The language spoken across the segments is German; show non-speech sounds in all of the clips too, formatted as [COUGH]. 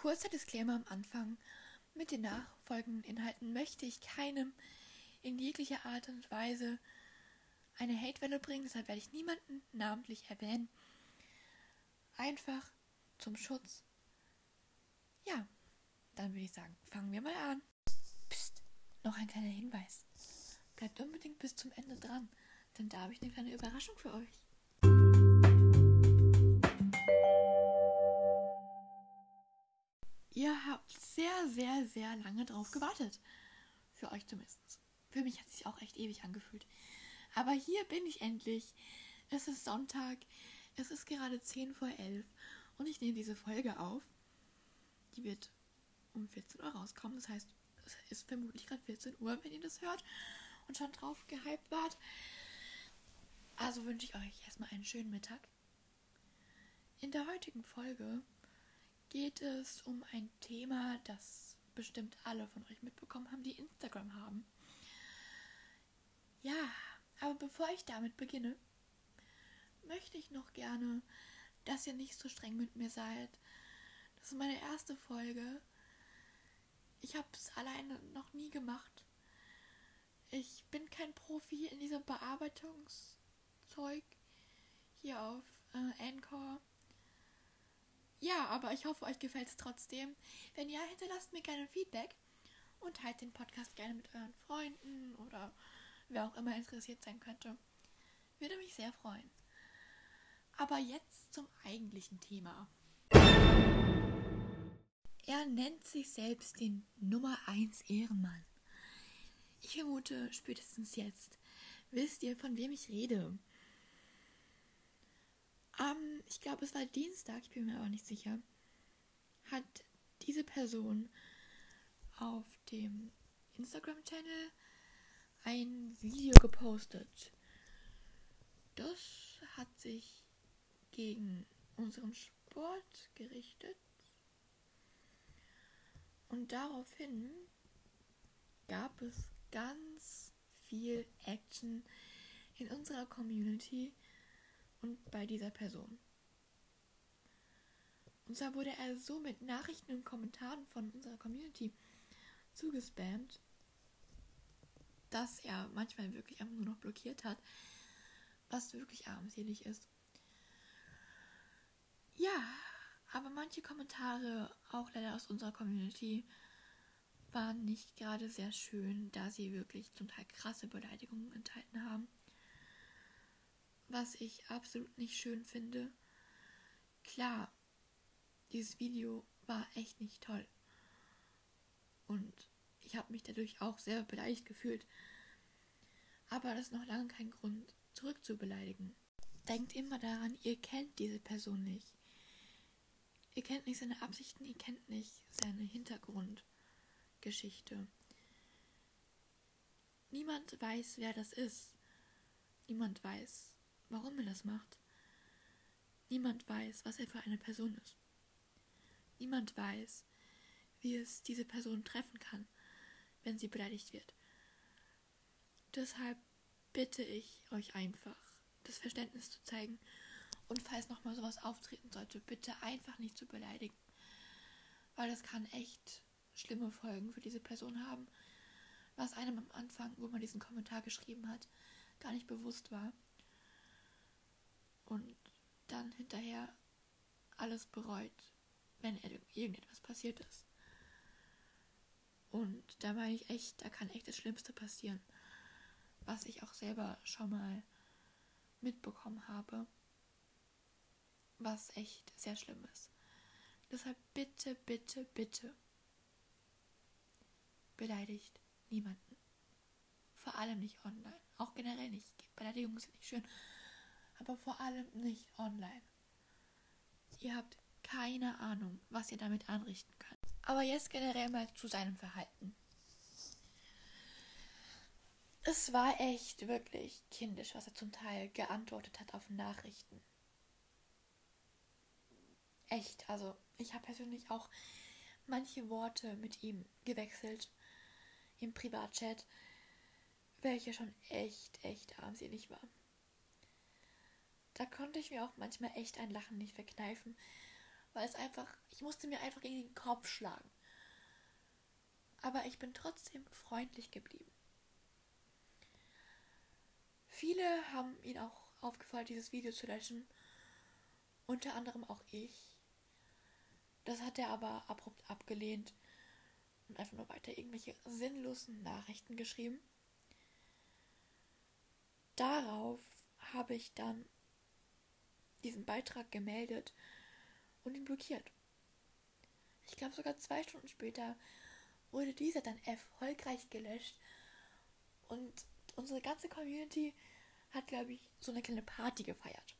Kurzer Disclaimer am Anfang. Mit den nachfolgenden Inhalten möchte ich keinem in jeglicher Art und Weise eine Hatewelle bringen, deshalb werde ich niemanden namentlich erwähnen. Einfach zum Schutz. Ja, dann würde ich sagen, fangen wir mal an. Psst, noch ein kleiner Hinweis. Bleibt unbedingt bis zum Ende dran, denn da habe ich eine kleine Überraschung für euch. Ihr habt sehr, sehr, sehr lange drauf gewartet. Für euch zumindest. Für mich hat es sich auch echt ewig angefühlt. Aber hier bin ich endlich. Es ist Sonntag. Es ist gerade 10 vor 11. Und ich nehme diese Folge auf. Die wird um 14 Uhr rauskommen. Das heißt, es ist vermutlich gerade 14 Uhr, wenn ihr das hört und schon drauf gehypt wart. Also wünsche ich euch erstmal einen schönen Mittag. In der heutigen Folge geht es um ein Thema, das bestimmt alle von euch mitbekommen haben, die Instagram haben. Ja, aber bevor ich damit beginne, möchte ich noch gerne, dass ihr nicht so streng mit mir seid. Das ist meine erste Folge. Ich habe es alleine noch nie gemacht. Ich bin kein Profi in diesem Bearbeitungszeug hier auf äh, Anchor. Ja, aber ich hoffe, euch gefällt es trotzdem. Wenn ja, hinterlasst mir gerne Feedback und teilt den Podcast gerne mit euren Freunden oder wer auch immer interessiert sein könnte. Würde mich sehr freuen. Aber jetzt zum eigentlichen Thema. Er nennt sich selbst den Nummer 1 Ehrenmann. Ich vermute, spätestens jetzt wisst ihr, von wem ich rede. Ähm, ich glaube, es war Dienstag, ich bin mir aber nicht sicher, hat diese Person auf dem Instagram-Channel ein Video gepostet. Das hat sich gegen unseren Sport gerichtet. Und daraufhin gab es ganz viel Action in unserer Community und bei dieser Person. Und zwar wurde er so mit Nachrichten und Kommentaren von unserer Community zugespammt, dass er manchmal wirklich einfach nur noch blockiert hat, was wirklich armselig ist. Ja, aber manche Kommentare, auch leider aus unserer Community, waren nicht gerade sehr schön, da sie wirklich zum Teil krasse Beleidigungen enthalten haben. Was ich absolut nicht schön finde. Klar, dieses Video war echt nicht toll. Und ich habe mich dadurch auch sehr beleidigt gefühlt. Aber das ist noch lange kein Grund, zurück zu beleidigen. Denkt immer daran, ihr kennt diese Person nicht. Ihr kennt nicht seine Absichten, ihr kennt nicht seine Hintergrundgeschichte. Niemand weiß, wer das ist. Niemand weiß, warum er das macht. Niemand weiß, was er für eine Person ist. Niemand weiß, wie es diese Person treffen kann wenn sie beleidigt wird. Deshalb bitte ich euch einfach, das Verständnis zu zeigen und falls nochmal sowas auftreten sollte, bitte einfach nicht zu beleidigen. Weil das kann echt schlimme Folgen für diese Person haben, was einem am Anfang, wo man diesen Kommentar geschrieben hat, gar nicht bewusst war. Und dann hinterher alles bereut, wenn irgendetwas passiert ist. Und da meine ich echt, da kann echt das Schlimmste passieren. Was ich auch selber schon mal mitbekommen habe. Was echt sehr schlimm ist. Deshalb bitte, bitte, bitte beleidigt niemanden. Vor allem nicht online. Auch generell nicht. Beleidigungen sind nicht schön. Aber vor allem nicht online. Ihr habt keine Ahnung, was ihr damit anrichten könnt. Aber jetzt generell mal zu seinem Verhalten. Es war echt wirklich kindisch, was er zum Teil geantwortet hat auf Nachrichten. Echt, also ich habe persönlich auch manche Worte mit ihm gewechselt im Privatchat, welche schon echt, echt armselig war. Da konnte ich mir auch manchmal echt ein Lachen nicht verkneifen, weil es einfach, ich musste mir einfach gegen den Kopf schlagen. Aber ich bin trotzdem freundlich geblieben. Viele haben ihn auch aufgefordert, dieses Video zu löschen. Unter anderem auch ich. Das hat er aber abrupt abgelehnt und einfach nur weiter irgendwelche sinnlosen Nachrichten geschrieben. Darauf habe ich dann diesen Beitrag gemeldet und ihn blockiert. Ich glaube sogar zwei Stunden später wurde dieser dann erfolgreich gelöscht und unsere ganze Community hat, glaube ich, so eine kleine Party gefeiert,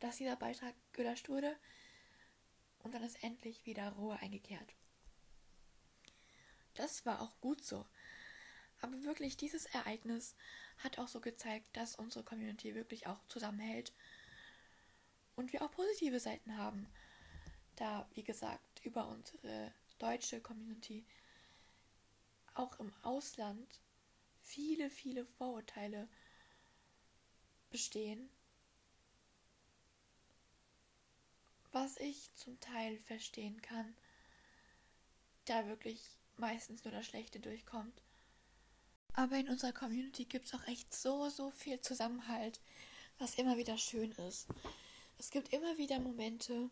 dass dieser Beitrag gelöscht wurde und dann ist endlich wieder Ruhe eingekehrt. Das war auch gut so. Aber wirklich, dieses Ereignis hat auch so gezeigt, dass unsere Community wirklich auch zusammenhält und wir auch positive Seiten haben. Da, wie gesagt, über unsere deutsche Community auch im Ausland viele, viele Vorurteile bestehen, was ich zum Teil verstehen kann, da wirklich meistens nur das Schlechte durchkommt. Aber in unserer Community gibt es auch echt so, so viel Zusammenhalt, was immer wieder schön ist. Es gibt immer wieder Momente,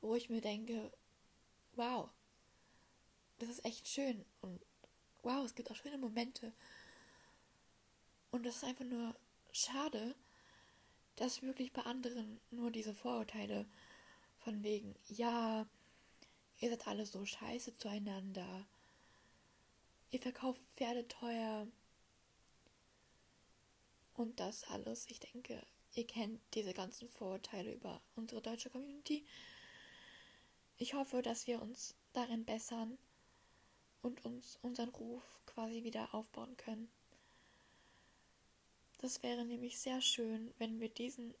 wo ich mir denke, wow, das ist echt schön und wow, es gibt auch schöne Momente. Und das ist einfach nur schade, dass wirklich bei anderen nur diese Vorurteile von wegen, ja, ihr seid alle so scheiße zueinander, ihr verkauft Pferde teuer und das alles. Ich denke, ihr kennt diese ganzen Vorurteile über unsere deutsche Community. Ich hoffe, dass wir uns darin bessern und uns unseren Ruf quasi wieder aufbauen können. Das wäre nämlich sehr schön, wenn wir diesen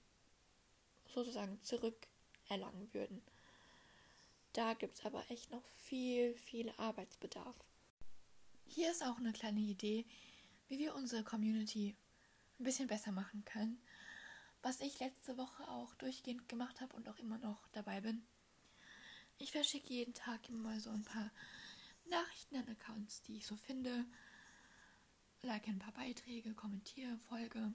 sozusagen zurückerlangen würden. Da gibt es aber echt noch viel, viel Arbeitsbedarf. Hier ist auch eine kleine Idee, wie wir unsere Community ein bisschen besser machen können. Was ich letzte Woche auch durchgehend gemacht habe und auch immer noch dabei bin. Ich verschicke jeden Tag immer mal so ein paar Nachrichten an Accounts, die ich so finde. Like ein paar Beiträge, kommentiere, folge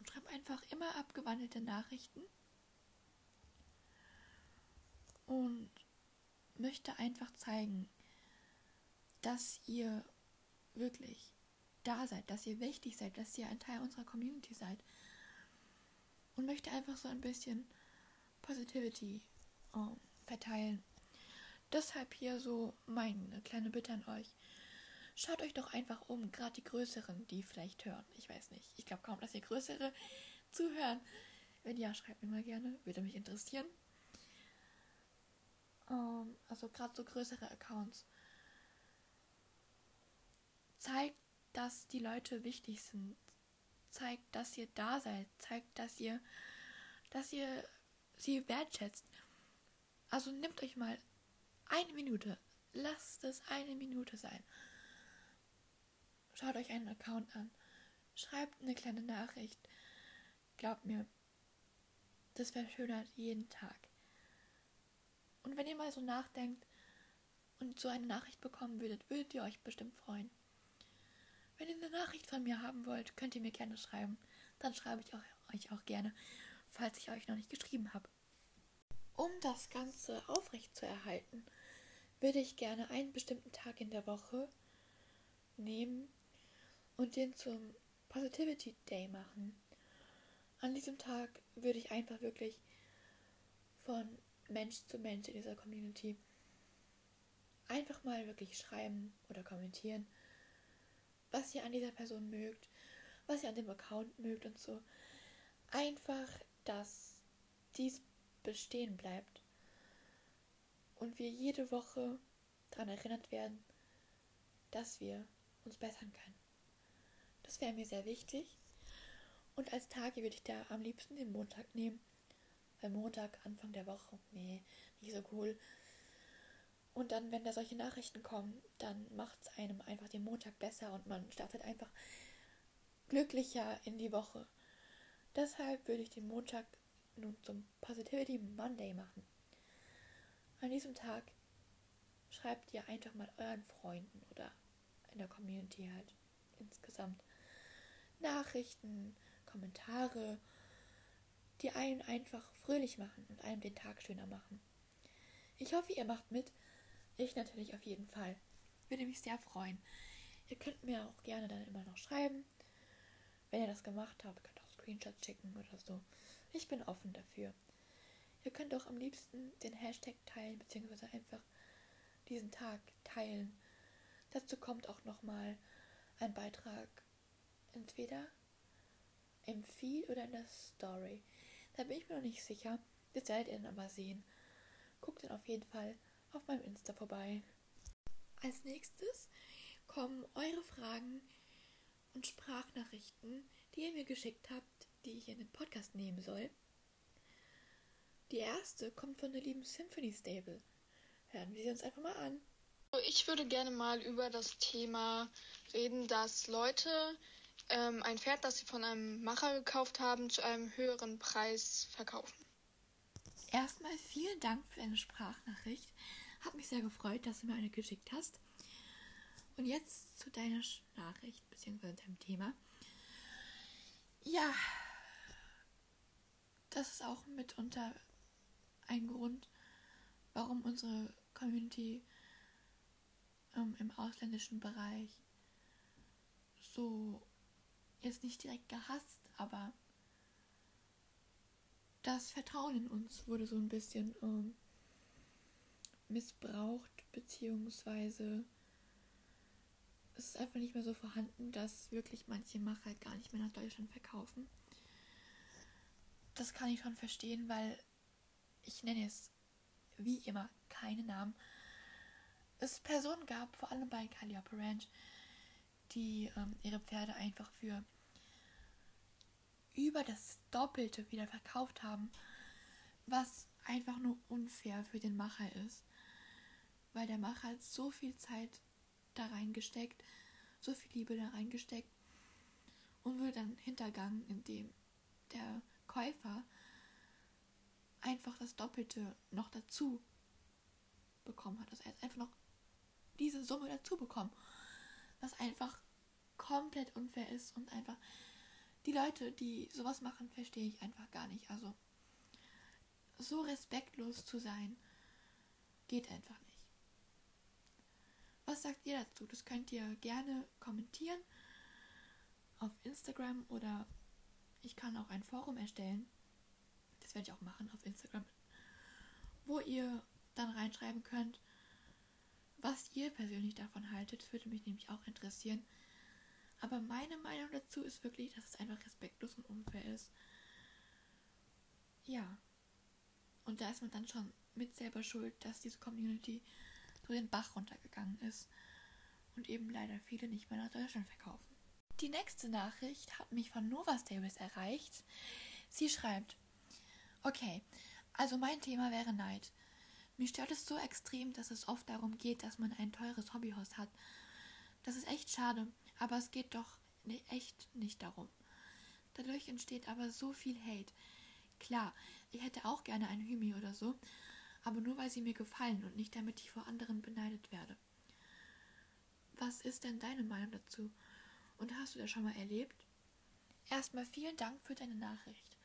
und schreibe einfach immer abgewandelte Nachrichten und möchte einfach zeigen, dass ihr wirklich da seid, dass ihr wichtig seid, dass ihr ein Teil unserer Community seid. Und möchte einfach so ein bisschen Positivity ähm, verteilen. Deshalb hier so meine kleine Bitte an euch. Schaut euch doch einfach um, gerade die größeren, die vielleicht hören. Ich weiß nicht. Ich glaube kaum, dass ihr größere [LAUGHS] zuhören. Wenn ja, schreibt mir mal gerne. Würde mich interessieren. Ähm, also gerade so größere Accounts zeigt, dass die Leute wichtig sind. Zeigt, dass ihr da seid. Zeigt, dass ihr, dass ihr sie wertschätzt. Also nehmt euch mal eine Minute. Lasst es eine Minute sein. Schaut euch einen Account an. Schreibt eine kleine Nachricht. Glaubt mir, das verschönert jeden Tag. Und wenn ihr mal so nachdenkt und so eine Nachricht bekommen würdet, würdet ihr euch bestimmt freuen. Wenn ihr eine Nachricht von mir haben wollt, könnt ihr mir gerne schreiben. Dann schreibe ich auch, euch auch gerne, falls ich euch noch nicht geschrieben habe. Um das Ganze aufrecht zu erhalten, würde ich gerne einen bestimmten Tag in der Woche nehmen und den zum Positivity Day machen. An diesem Tag würde ich einfach wirklich von Mensch zu Mensch in dieser Community einfach mal wirklich schreiben oder kommentieren was ihr an dieser Person mögt, was ihr an dem Account mögt und so. Einfach, dass dies bestehen bleibt und wir jede Woche daran erinnert werden, dass wir uns bessern können. Das wäre mir sehr wichtig. Und als Tage würde ich da am liebsten den Montag nehmen. Weil Montag, Anfang der Woche, nee, nicht so cool. Und dann, wenn da solche Nachrichten kommen, dann macht es einem einfach den Montag besser und man startet einfach glücklicher in die Woche. Deshalb würde ich den Montag nun zum Positivity Monday machen. An diesem Tag schreibt ihr einfach mal euren Freunden oder in der Community halt insgesamt Nachrichten, Kommentare, die einen einfach fröhlich machen und einem den Tag schöner machen. Ich hoffe, ihr macht mit. Ich natürlich auf jeden Fall. Würde mich sehr freuen. Ihr könnt mir auch gerne dann immer noch schreiben. Wenn ihr das gemacht habt, könnt ihr auch Screenshots schicken oder so. Ich bin offen dafür. Ihr könnt auch am liebsten den Hashtag teilen, beziehungsweise einfach diesen Tag teilen. Dazu kommt auch nochmal ein Beitrag entweder im Feed oder in der Story. Da bin ich mir noch nicht sicher. Das werdet ihr dann aber sehen. Guckt dann auf jeden Fall auf meinem Insta vorbei. Als nächstes kommen eure Fragen und Sprachnachrichten, die ihr mir geschickt habt, die ich in den Podcast nehmen soll. Die erste kommt von der lieben Symphony Stable. Hören wir sie uns einfach mal an. Ich würde gerne mal über das Thema reden, dass Leute ähm, ein Pferd, das sie von einem Macher gekauft haben, zu einem höheren Preis verkaufen. Erstmal vielen Dank für deine Sprachnachricht. Hat mich sehr gefreut, dass du mir eine geschickt hast. Und jetzt zu deiner Nachricht bzw. deinem Thema. Ja, das ist auch mitunter ein Grund, warum unsere Community ähm, im ausländischen Bereich so jetzt nicht direkt gehasst, aber das Vertrauen in uns wurde so ein bisschen ähm, missbraucht, beziehungsweise es ist einfach nicht mehr so vorhanden, dass wirklich manche Macher gar nicht mehr nach Deutschland verkaufen. Das kann ich schon verstehen, weil ich nenne es wie immer keine Namen. Es Personen gab, vor allem bei Calliope Ranch, die ähm, ihre Pferde einfach für über das Doppelte wieder verkauft haben, was einfach nur unfair für den Macher ist. Weil der Macher hat so viel Zeit da reingesteckt, so viel Liebe da reingesteckt und wurde dann hintergangen, indem der Käufer einfach das Doppelte noch dazu bekommen hat. Also er hat einfach noch diese Summe dazu bekommen. Was einfach komplett unfair ist und einfach die Leute, die sowas machen, verstehe ich einfach gar nicht. Also so respektlos zu sein, geht einfach nicht. Was sagt ihr dazu? Das könnt ihr gerne kommentieren auf Instagram oder ich kann auch ein Forum erstellen. Das werde ich auch machen auf Instagram, wo ihr dann reinschreiben könnt, was ihr persönlich davon haltet. Das würde mich nämlich auch interessieren. Aber meine Meinung dazu ist wirklich, dass es einfach respektlos und unfair ist. Ja. Und da ist man dann schon mit selber schuld, dass diese Community so den Bach runtergegangen ist und eben leider viele nicht mehr nach Deutschland verkaufen. Die nächste Nachricht hat mich von Nova Stables erreicht. Sie schreibt: Okay, also mein Thema wäre Neid. Mir stört es so extrem, dass es oft darum geht, dass man ein teures Hobbyhaus hat. Das ist echt schade, aber es geht doch echt nicht darum. Dadurch entsteht aber so viel Hate. Klar, ich hätte auch gerne ein Hymi oder so, aber nur weil sie mir gefallen und nicht damit ich vor anderen beneidet werde. Was ist denn deine Meinung dazu? Und hast du das schon mal erlebt? Erstmal vielen Dank für deine Nachricht.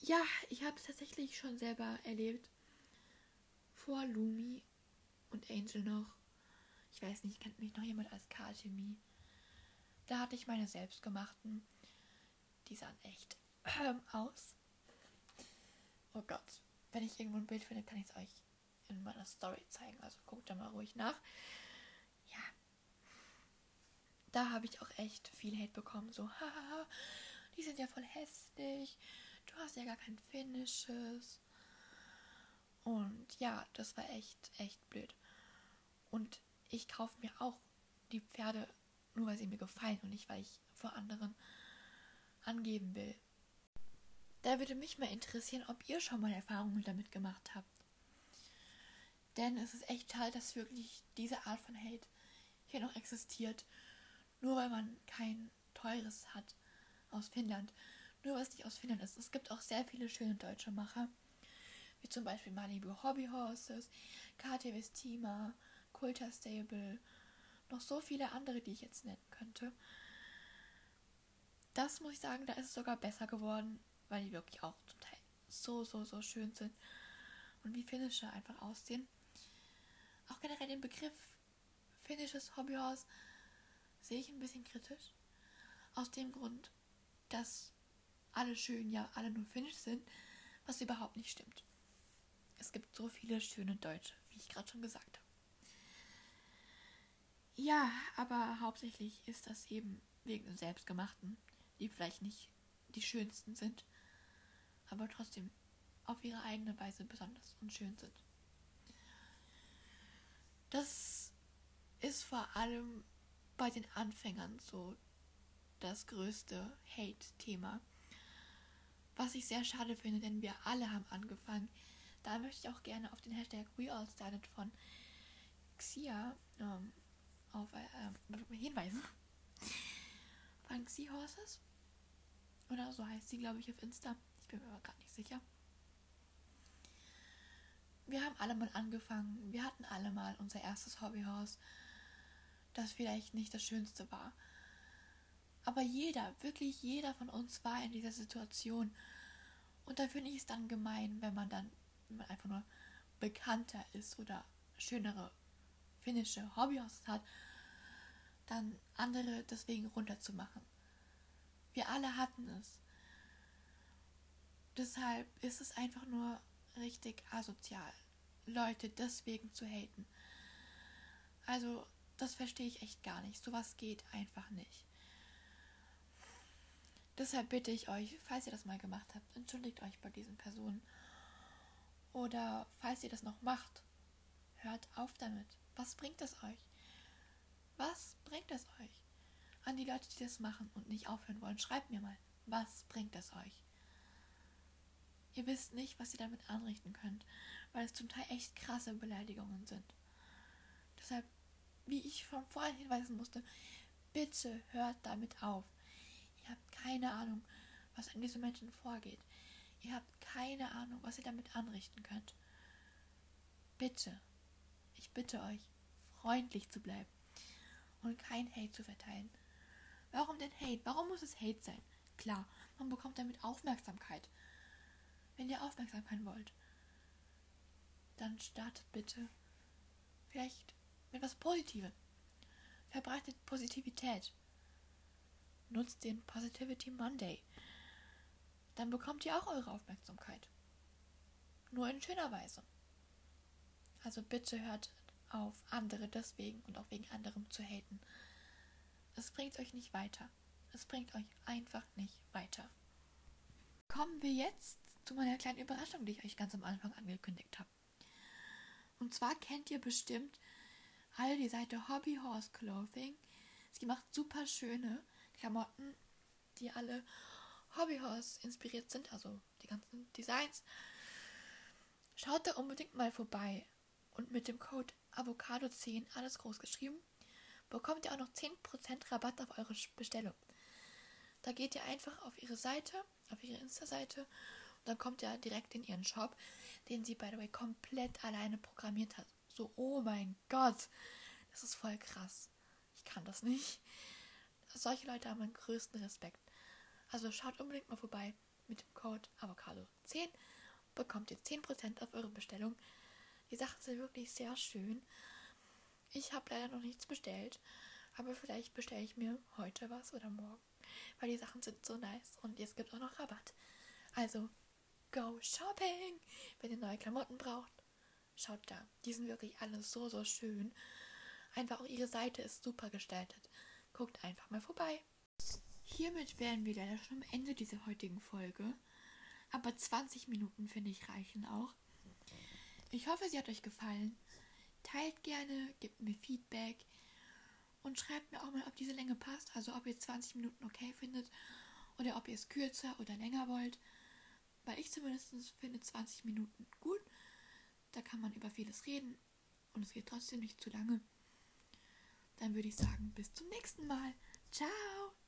Ja, ich habe es tatsächlich schon selber erlebt. Vor Lumi und Angel noch ich weiß nicht, kennt mich noch jemand als K-Chemie? Da hatte ich meine selbstgemachten. Die sahen echt ähm, aus. Oh Gott. Wenn ich irgendwo ein Bild finde, kann ich es euch in meiner Story zeigen. Also guckt da mal ruhig nach. Ja. Da habe ich auch echt viel Hate bekommen. So, [LAUGHS] haha, die sind ja voll hässlich. Du hast ja gar kein Finishes. Und ja, das war echt, echt blöd. Und ich kaufe mir auch die Pferde nur, weil sie mir gefallen und nicht, weil ich vor anderen angeben will. Da würde mich mal interessieren, ob ihr schon mal Erfahrungen damit gemacht habt. Denn es ist echt schade, dass wirklich diese Art von Hate hier noch existiert. Nur weil man kein teures hat aus Finnland. Nur weil es nicht aus Finnland ist. Es gibt auch sehr viele schöne deutsche Macher. wie zum Beispiel Malibu Hobby Horses, KTW Steamer, Coulter Stable, noch so viele andere, die ich jetzt nennen könnte. Das muss ich sagen, da ist es sogar besser geworden, weil die wirklich auch zum Teil so, so, so schön sind und wie Finisher einfach aussehen. Auch generell den Begriff finnisches Hobbyhaus sehe ich ein bisschen kritisch. Aus dem Grund, dass alle schön ja alle nur finnisch sind, was überhaupt nicht stimmt. Es gibt so viele schöne Deutsche, wie ich gerade schon gesagt habe. Ja, aber hauptsächlich ist das eben wegen den Selbstgemachten, die vielleicht nicht die schönsten sind, aber trotzdem auf ihre eigene Weise besonders und schön sind. Das ist vor allem bei den Anfängern so das größte Hate-Thema. Was ich sehr schade finde, denn wir alle haben angefangen. Da möchte ich auch gerne auf den Hashtag WeAllStarted von Xia ähm, auf, äh, hinweisen. Von Xia Horses. Oder so heißt sie, glaube ich, auf Insta. Ich bin mir aber gar nicht sicher. Wir haben alle mal angefangen. Wir hatten alle mal unser erstes Hobbyhaus, das vielleicht nicht das Schönste war. Aber jeder, wirklich jeder von uns war in dieser Situation. Und da finde ich es dann gemein, wenn man dann wenn man einfach nur bekannter ist oder schönere finnische Hobbyhouses hat, dann andere deswegen runterzumachen. Wir alle hatten es. Deshalb ist es einfach nur richtig asozial, Leute deswegen zu haten. Also, das verstehe ich echt gar nicht. Sowas geht einfach nicht. Deshalb bitte ich euch, falls ihr das mal gemacht habt, entschuldigt euch bei diesen Personen. Oder falls ihr das noch macht, hört auf damit. Was bringt es euch? Was bringt es euch? An die Leute, die das machen und nicht aufhören wollen, schreibt mir mal, was bringt es euch? Ihr wisst nicht, was ihr damit anrichten könnt, weil es zum Teil echt krasse Beleidigungen sind. Deshalb, wie ich von vorhin hinweisen musste, bitte hört damit auf. Ihr habt keine Ahnung, was an diesen Menschen vorgeht. Ihr habt keine Ahnung, was ihr damit anrichten könnt. Bitte, ich bitte euch, freundlich zu bleiben und kein Hate zu verteilen. Warum denn Hate? Warum muss es Hate sein? Klar, man bekommt damit Aufmerksamkeit. Wenn ihr Aufmerksamkeit wollt, dann startet bitte vielleicht mit was Positivem. Verbreitet Positivität. Nutzt den Positivity Monday dann bekommt ihr auch eure Aufmerksamkeit. Nur in schöner Weise. Also bitte hört auf, andere deswegen und auch wegen anderem zu haten. Es bringt euch nicht weiter. Es bringt euch einfach nicht weiter. Kommen wir jetzt zu meiner kleinen Überraschung, die ich euch ganz am Anfang angekündigt habe. Und zwar kennt ihr bestimmt alle die Seite Hobby Horse Clothing. Sie macht super schöne Klamotten, die alle Hobbyhorse inspiriert sind, also die ganzen Designs, schaut da unbedingt mal vorbei. Und mit dem Code Avocado10, alles groß geschrieben, bekommt ihr auch noch 10% Rabatt auf eure Bestellung. Da geht ihr einfach auf ihre Seite, auf ihre Insta-Seite und dann kommt ihr direkt in ihren Shop, den sie, by the way, komplett alleine programmiert hat. So, oh mein Gott, das ist voll krass. Ich kann das nicht. Solche Leute haben meinen größten Respekt. Also schaut unbedingt mal vorbei mit dem Code Avocado10. Bekommt ihr 10% auf eure Bestellung. Die Sachen sind wirklich sehr schön. Ich habe leider noch nichts bestellt, aber vielleicht bestelle ich mir heute was oder morgen, weil die Sachen sind so nice und es gibt auch noch Rabatt. Also, go shopping! Wenn ihr neue Klamotten braucht, schaut da. Die sind wirklich alle so, so schön. Einfach auch ihre Seite ist super gestaltet. Guckt einfach mal vorbei. Hiermit wären wir leider schon am Ende dieser heutigen Folge. Aber 20 Minuten finde ich reichen auch. Ich hoffe, sie hat euch gefallen. Teilt gerne, gebt mir Feedback und schreibt mir auch mal, ob diese Länge passt. Also ob ihr 20 Minuten okay findet oder ob ihr es kürzer oder länger wollt. Weil ich zumindest finde 20 Minuten gut. Da kann man über vieles reden und es geht trotzdem nicht zu lange. Dann würde ich sagen, bis zum nächsten Mal. Ciao!